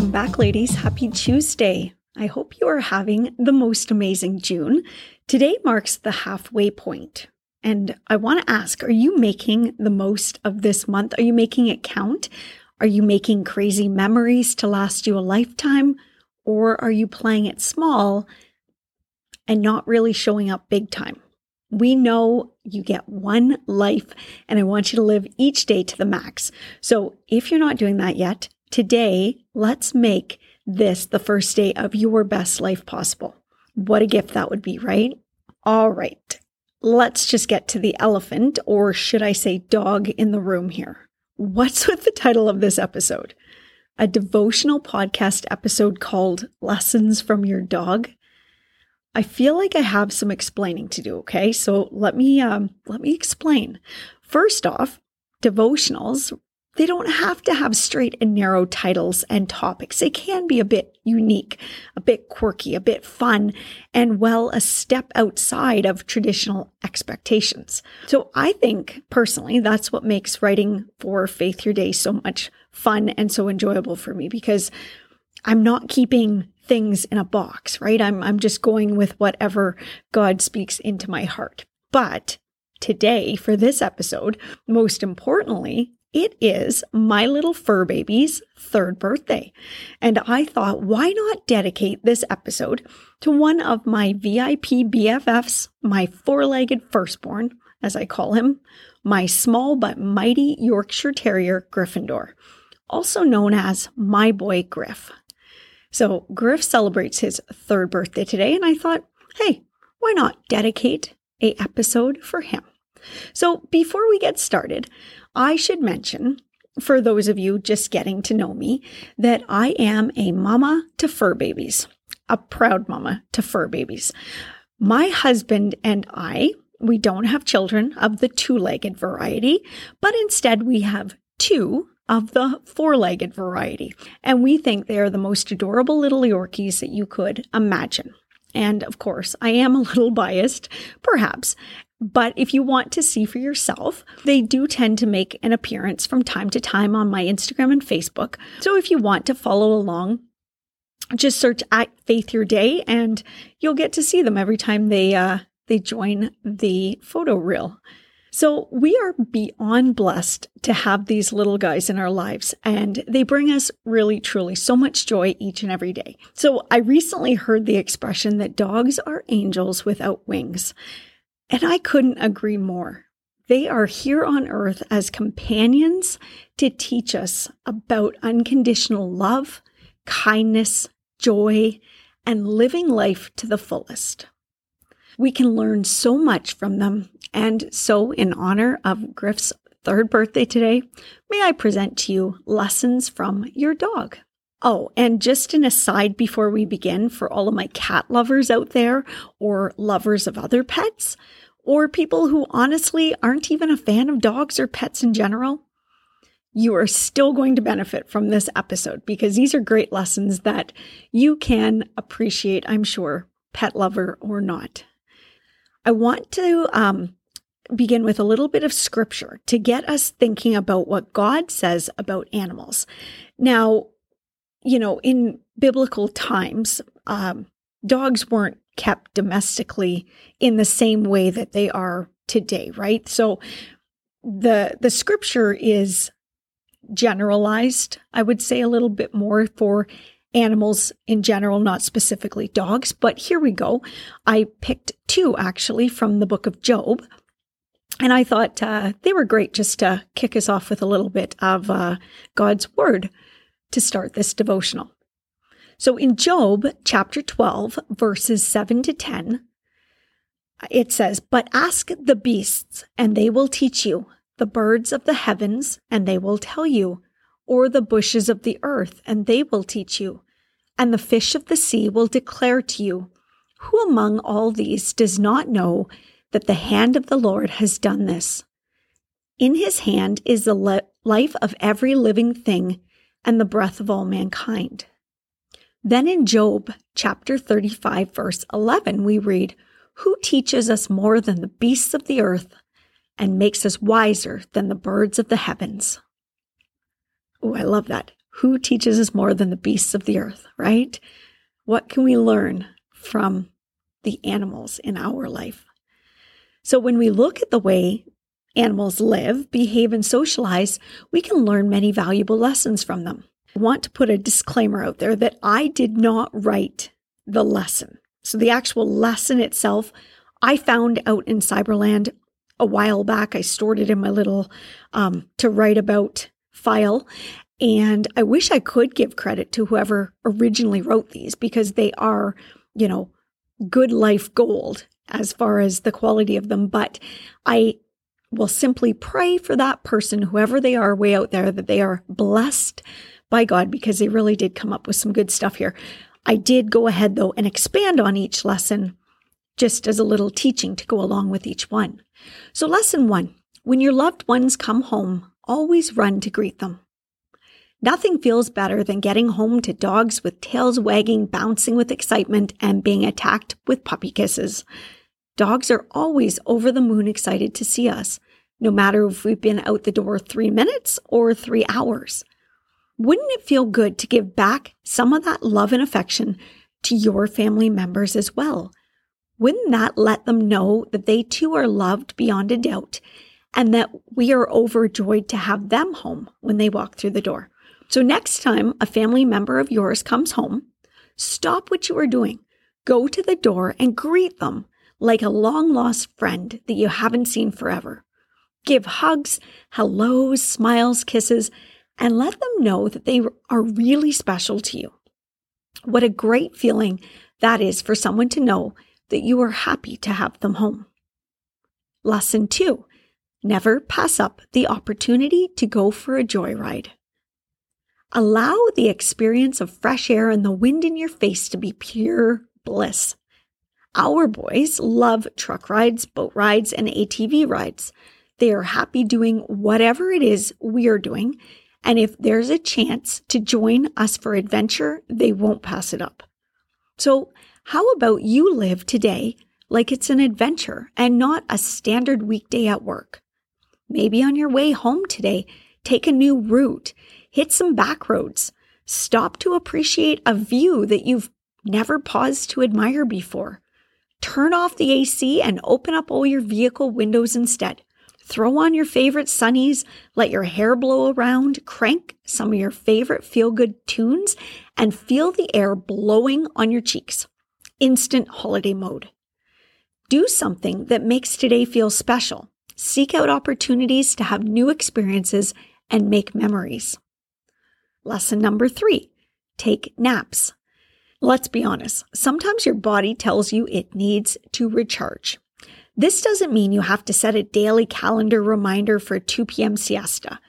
Welcome back, ladies. Happy Tuesday. I hope you are having the most amazing June. Today marks the halfway point, And I want to ask are you making the most of this month? Are you making it count? Are you making crazy memories to last you a lifetime? Or are you playing it small and not really showing up big time? We know you get one life, and I want you to live each day to the max. So if you're not doing that yet, Today, let's make this the first day of your best life possible. What a gift that would be, right? All right, let's just get to the elephant, or should I say dog, in the room here. What's with the title of this episode? A devotional podcast episode called Lessons from Your Dog. I feel like I have some explaining to do, okay? So let me um, let me explain. First off, devotionals they don't have to have straight and narrow titles and topics. They can be a bit unique, a bit quirky, a bit fun, and well, a step outside of traditional expectations. So I think personally, that's what makes writing for Faith Your Day so much fun and so enjoyable for me because I'm not keeping things in a box, right? I'm, I'm just going with whatever God speaks into my heart. But today, for this episode, most importantly, it is my little fur baby's third birthday. And I thought, why not dedicate this episode to one of my VIP BFFs, my four legged firstborn, as I call him, my small but mighty Yorkshire Terrier Gryffindor, also known as my boy Griff. So, Griff celebrates his third birthday today, and I thought, hey, why not dedicate a episode for him? So, before we get started, I should mention, for those of you just getting to know me, that I am a mama to fur babies, a proud mama to fur babies. My husband and I, we don't have children of the two legged variety, but instead we have two of the four legged variety. And we think they are the most adorable little Yorkies that you could imagine. And of course, I am a little biased, perhaps, but if you want to see for yourself, they do tend to make an appearance from time to time on my Instagram and Facebook. So if you want to follow along, just search at Faith Your Day and you'll get to see them every time they uh, they join the photo reel. So we are beyond blessed to have these little guys in our lives and they bring us really truly so much joy each and every day. So I recently heard the expression that dogs are angels without wings. And I couldn't agree more. They are here on earth as companions to teach us about unconditional love, kindness, joy, and living life to the fullest. We can learn so much from them. And so, in honor of Griff's third birthday today, may I present to you lessons from your dog. Oh, and just an aside before we begin for all of my cat lovers out there or lovers of other pets, or people who honestly aren't even a fan of dogs or pets in general, you are still going to benefit from this episode because these are great lessons that you can appreciate, I'm sure, pet lover or not. I want to um, begin with a little bit of scripture to get us thinking about what God says about animals. Now, you know, in biblical times, um, dogs weren't kept domestically in the same way that they are today, right? So the the scripture is generalized, I would say a little bit more for animals in general, not specifically dogs. But here we go. I picked two actually from the book of Job. And I thought uh, they were great just to kick us off with a little bit of uh, God's word to start this devotional. So in Job chapter 12, verses 7 to 10, it says, But ask the beasts, and they will teach you, the birds of the heavens, and they will tell you, or the bushes of the earth, and they will teach you, and the fish of the sea will declare to you. Who among all these does not know that the hand of the Lord has done this? In his hand is the le- life of every living thing and the breath of all mankind. Then in Job chapter 35, verse 11, we read, who teaches us more than the beasts of the earth and makes us wiser than the birds of the heavens? Oh, I love that. Who teaches us more than the beasts of the earth, right? What can we learn from the animals in our life? So, when we look at the way animals live, behave, and socialize, we can learn many valuable lessons from them. Want to put a disclaimer out there that I did not write the lesson. So the actual lesson itself, I found out in Cyberland a while back. I stored it in my little um, to write about file. And I wish I could give credit to whoever originally wrote these because they are, you know, good life gold as far as the quality of them. But I will simply pray for that person, whoever they are way out there, that they are blessed by God because they really did come up with some good stuff here. I did go ahead though and expand on each lesson just as a little teaching to go along with each one. So, lesson one when your loved ones come home, always run to greet them. Nothing feels better than getting home to dogs with tails wagging, bouncing with excitement, and being attacked with puppy kisses. Dogs are always over the moon excited to see us, no matter if we've been out the door three minutes or three hours. Wouldn't it feel good to give back some of that love and affection to your family members as well? Wouldn't that let them know that they too are loved beyond a doubt and that we are overjoyed to have them home when they walk through the door? So, next time a family member of yours comes home, stop what you are doing, go to the door and greet them like a long lost friend that you haven't seen forever. Give hugs, hellos, smiles, kisses, and let them know that they are really special to you. What a great feeling that is for someone to know that you are happy to have them home. Lesson two never pass up the opportunity to go for a joyride. Allow the experience of fresh air and the wind in your face to be pure bliss. Our boys love truck rides, boat rides, and ATV rides. They are happy doing whatever it is we are doing and if there's a chance to join us for adventure, they won't pass it up. So, how about you live today like it's an adventure and not a standard weekday at work? Maybe on your way home today, take a new route, hit some back roads, stop to appreciate a view that you've never paused to admire before. Turn off the AC and open up all your vehicle windows instead. Throw on your favorite sunnies, let your hair blow around, crank some of your favorite feel good tunes, and feel the air blowing on your cheeks. Instant holiday mode. Do something that makes today feel special. Seek out opportunities to have new experiences and make memories. Lesson number three take naps. Let's be honest, sometimes your body tells you it needs to recharge. This doesn't mean you have to set a daily calendar reminder for a 2 p.m. siesta,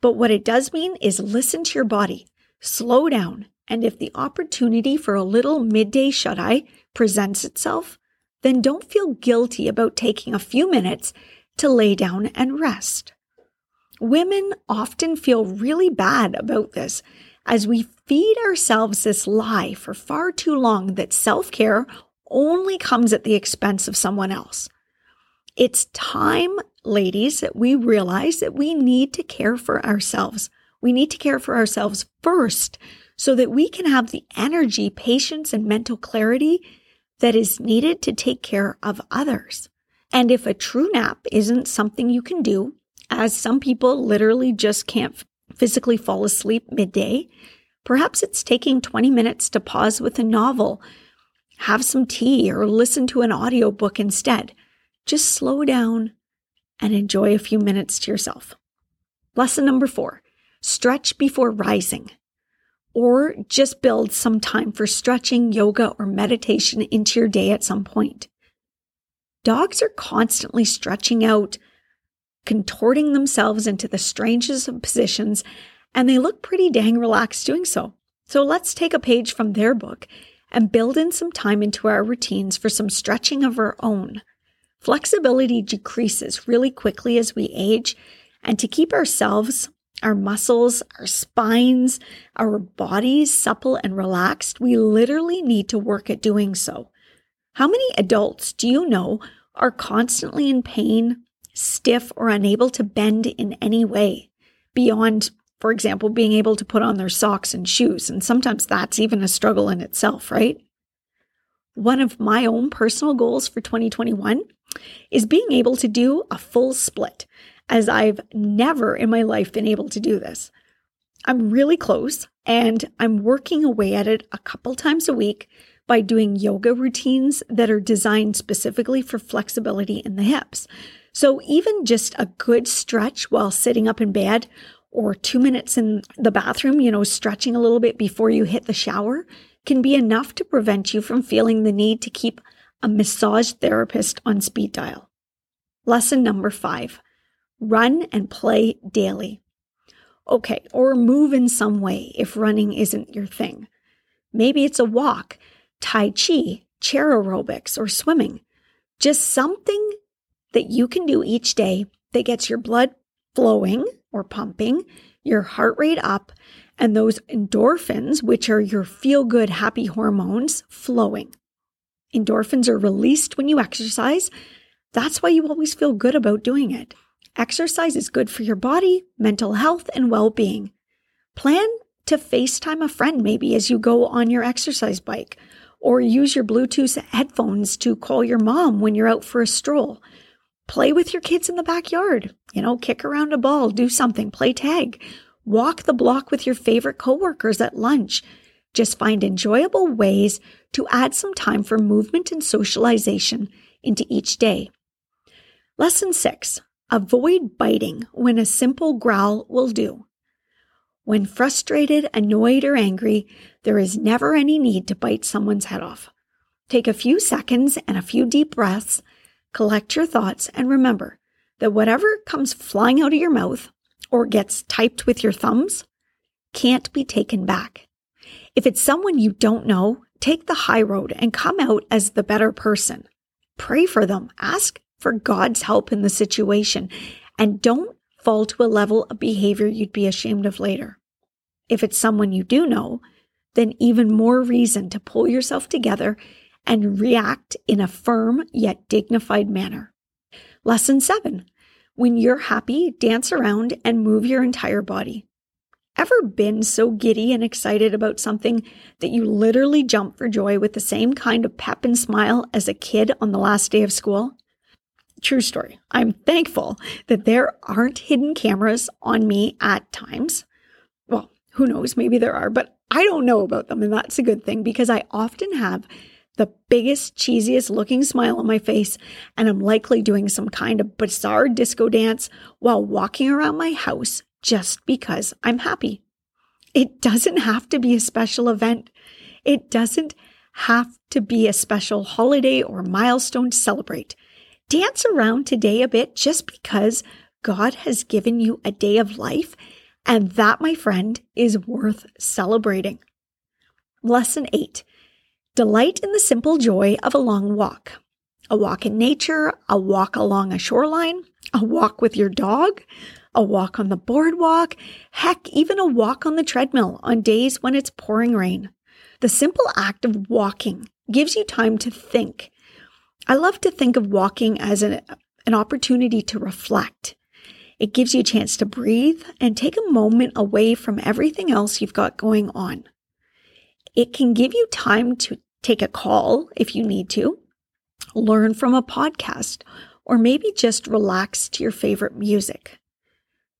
but what it does mean is listen to your body, slow down, and if the opportunity for a little midday shut eye presents itself, then don't feel guilty about taking a few minutes to lay down and rest. Women often feel really bad about this as we feed ourselves this lie for far too long that self care only comes at the expense of someone else. It's time, ladies, that we realize that we need to care for ourselves. We need to care for ourselves first so that we can have the energy, patience, and mental clarity that is needed to take care of others. And if a true nap isn't something you can do, as some people literally just can't physically fall asleep midday, perhaps it's taking 20 minutes to pause with a novel, have some tea, or listen to an audiobook instead. Just slow down and enjoy a few minutes to yourself. Lesson number four stretch before rising, or just build some time for stretching, yoga, or meditation into your day at some point. Dogs are constantly stretching out, contorting themselves into the strangest of positions, and they look pretty dang relaxed doing so. So let's take a page from their book and build in some time into our routines for some stretching of our own. Flexibility decreases really quickly as we age, and to keep ourselves, our muscles, our spines, our bodies supple and relaxed, we literally need to work at doing so. How many adults do you know are constantly in pain, stiff, or unable to bend in any way beyond, for example, being able to put on their socks and shoes? And sometimes that's even a struggle in itself, right? One of my own personal goals for 2021 is being able to do a full split, as I've never in my life been able to do this. I'm really close and I'm working away at it a couple times a week by doing yoga routines that are designed specifically for flexibility in the hips. So even just a good stretch while sitting up in bed or two minutes in the bathroom, you know, stretching a little bit before you hit the shower can be enough to prevent you from feeling the need to keep a massage therapist on speed dial. Lesson number five run and play daily. Okay, or move in some way if running isn't your thing. Maybe it's a walk, Tai Chi, chair aerobics, or swimming. Just something that you can do each day that gets your blood flowing or pumping, your heart rate up, and those endorphins, which are your feel good, happy hormones, flowing. Endorphins are released when you exercise. That's why you always feel good about doing it. Exercise is good for your body, mental health, and well being. Plan to FaceTime a friend maybe as you go on your exercise bike, or use your Bluetooth headphones to call your mom when you're out for a stroll. Play with your kids in the backyard. You know, kick around a ball, do something, play tag. Walk the block with your favorite coworkers at lunch. Just find enjoyable ways to add some time for movement and socialization into each day. Lesson six avoid biting when a simple growl will do. When frustrated, annoyed, or angry, there is never any need to bite someone's head off. Take a few seconds and a few deep breaths, collect your thoughts, and remember that whatever comes flying out of your mouth or gets typed with your thumbs can't be taken back. If it's someone you don't know, take the high road and come out as the better person. Pray for them. Ask for God's help in the situation and don't fall to a level of behavior you'd be ashamed of later. If it's someone you do know, then even more reason to pull yourself together and react in a firm yet dignified manner. Lesson seven when you're happy, dance around and move your entire body. Ever been so giddy and excited about something that you literally jump for joy with the same kind of pep and smile as a kid on the last day of school? True story. I'm thankful that there aren't hidden cameras on me at times. Well, who knows? Maybe there are, but I don't know about them. And that's a good thing because I often have the biggest, cheesiest looking smile on my face, and I'm likely doing some kind of bizarre disco dance while walking around my house just because I'm happy. It doesn't have to be a special event. It doesn't have to be a special holiday or milestone to celebrate. Dance around today a bit just because God has given you a day of life, and that, my friend, is worth celebrating. Lesson eight Delight in the simple joy of a long walk. A walk in nature, a walk along a shoreline, a walk with your dog, a walk on the boardwalk, heck, even a walk on the treadmill on days when it's pouring rain. The simple act of walking gives you time to think. I love to think of walking as an, an opportunity to reflect. It gives you a chance to breathe and take a moment away from everything else you've got going on. It can give you time to take a call if you need to, learn from a podcast, or maybe just relax to your favorite music.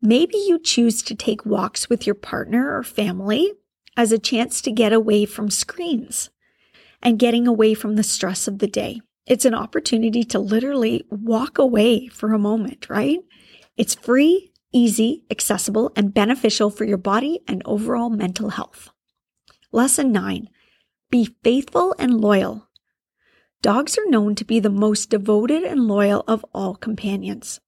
Maybe you choose to take walks with your partner or family as a chance to get away from screens and getting away from the stress of the day. It's an opportunity to literally walk away for a moment, right? It's free, easy, accessible, and beneficial for your body and overall mental health. Lesson nine be faithful and loyal. Dogs are known to be the most devoted and loyal of all companions.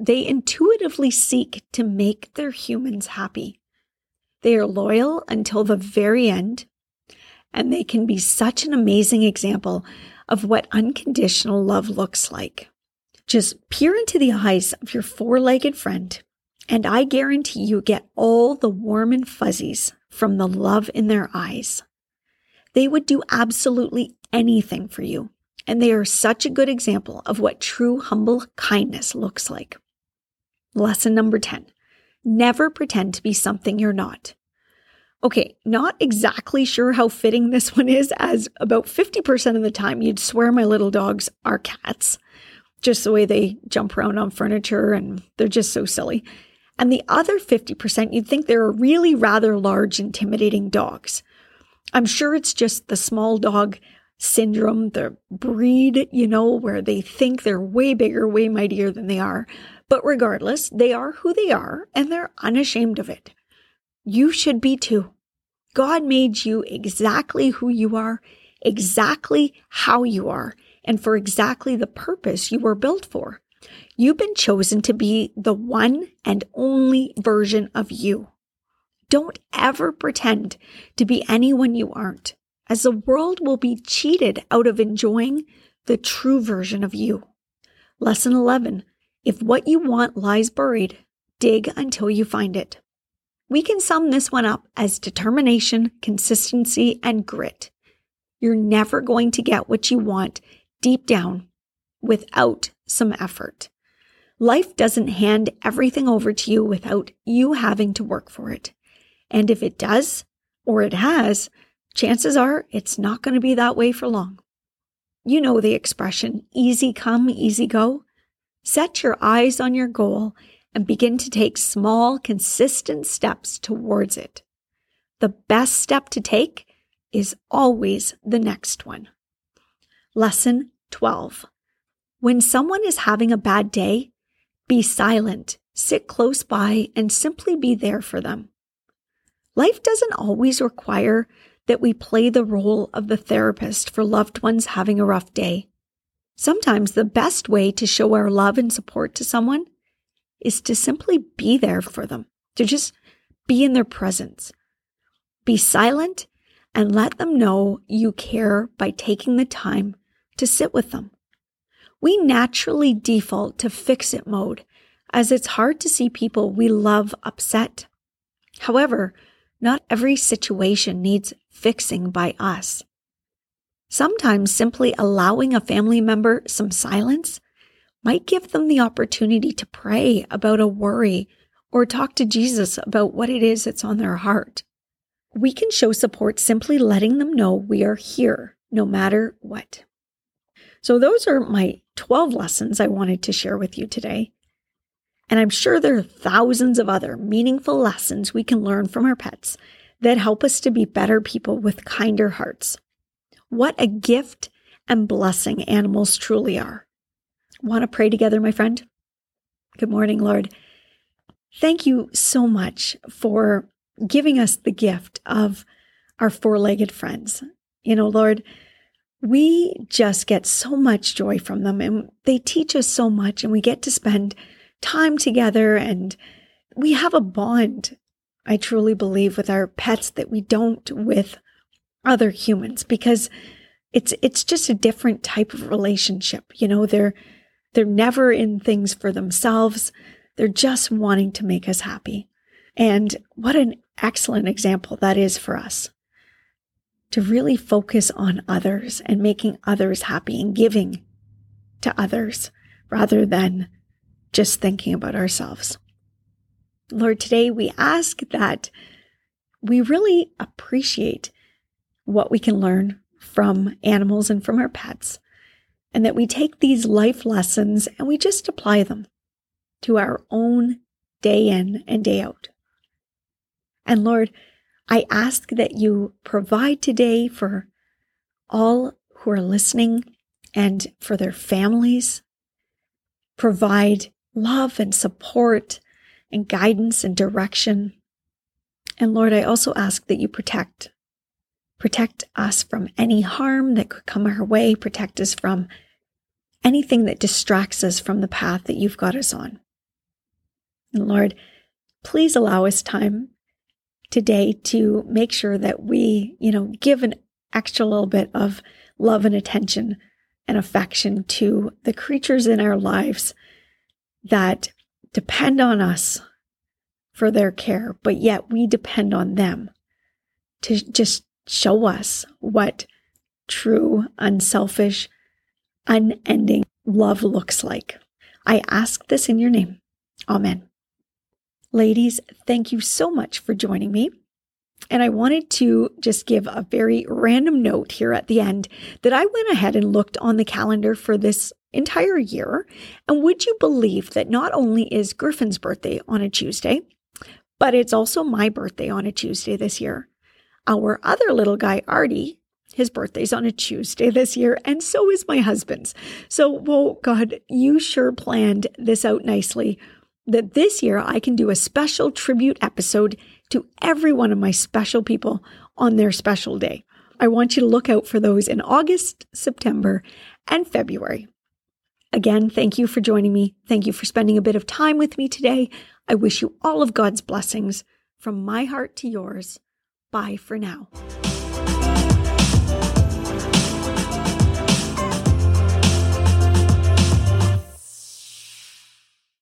They intuitively seek to make their humans happy. They are loyal until the very end, and they can be such an amazing example of what unconditional love looks like. Just peer into the eyes of your four legged friend, and I guarantee you get all the warm and fuzzies from the love in their eyes. They would do absolutely anything for you, and they are such a good example of what true humble kindness looks like. Lesson number 10 Never pretend to be something you're not. Okay, not exactly sure how fitting this one is, as about 50% of the time you'd swear my little dogs are cats, just the way they jump around on furniture and they're just so silly. And the other 50%, you'd think they're really rather large, intimidating dogs. I'm sure it's just the small dog syndrome, the breed, you know, where they think they're way bigger, way mightier than they are. But regardless, they are who they are and they're unashamed of it. You should be too. God made you exactly who you are, exactly how you are, and for exactly the purpose you were built for. You've been chosen to be the one and only version of you. Don't ever pretend to be anyone you aren't, as the world will be cheated out of enjoying the true version of you. Lesson 11 If what you want lies buried, dig until you find it. We can sum this one up as determination, consistency, and grit. You're never going to get what you want deep down without some effort. Life doesn't hand everything over to you without you having to work for it. And if it does, or it has, chances are it's not going to be that way for long. You know the expression easy come, easy go. Set your eyes on your goal and begin to take small, consistent steps towards it. The best step to take is always the next one. Lesson 12. When someone is having a bad day, be silent, sit close by, and simply be there for them. Life doesn't always require that we play the role of the therapist for loved ones having a rough day. Sometimes the best way to show our love and support to someone is to simply be there for them, to just be in their presence. Be silent and let them know you care by taking the time to sit with them. We naturally default to fix it mode as it's hard to see people we love upset. However, not every situation needs fixing by us. Sometimes simply allowing a family member some silence might give them the opportunity to pray about a worry or talk to Jesus about what it is that's on their heart. We can show support simply letting them know we are here no matter what. So, those are my 12 lessons I wanted to share with you today. And I'm sure there are thousands of other meaningful lessons we can learn from our pets that help us to be better people with kinder hearts. What a gift and blessing animals truly are. Want to pray together, my friend? Good morning, Lord. Thank you so much for giving us the gift of our four legged friends. You know, Lord, we just get so much joy from them and they teach us so much, and we get to spend time together and we have a bond, I truly believe, with our pets that we don't with other humans because it's it's just a different type of relationship. You know, they're they're never in things for themselves. They're just wanting to make us happy. And what an excellent example that is for us to really focus on others and making others happy and giving to others rather than just thinking about ourselves. Lord, today we ask that we really appreciate what we can learn from animals and from our pets and that we take these life lessons and we just apply them to our own day in and day out. And Lord, I ask that you provide today for all who are listening and for their families. Provide love and support and guidance and direction. And Lord, I also ask that you protect. Protect us from any harm that could come our way. Protect us from anything that distracts us from the path that you've got us on. And Lord, please allow us time today to make sure that we, you know, give an extra little bit of love and attention and affection to the creatures in our lives that depend on us for their care, but yet we depend on them to just show us what true, unselfish, unending love looks like. I ask this in your name. Amen. Ladies, thank you so much for joining me. And I wanted to just give a very random note here at the end that I went ahead and looked on the calendar for this entire year. And would you believe that not only is Griffin's birthday on a Tuesday, but it's also my birthday on a Tuesday this year. Our other little guy, Artie, his birthday's on a Tuesday this year, and so is my husband's. So, well, God, you sure planned this out nicely that this year I can do a special tribute episode to every one of my special people on their special day. I want you to look out for those in August, September, and February. Again, thank you for joining me. Thank you for spending a bit of time with me today. I wish you all of God's blessings from my heart to yours. Bye for now.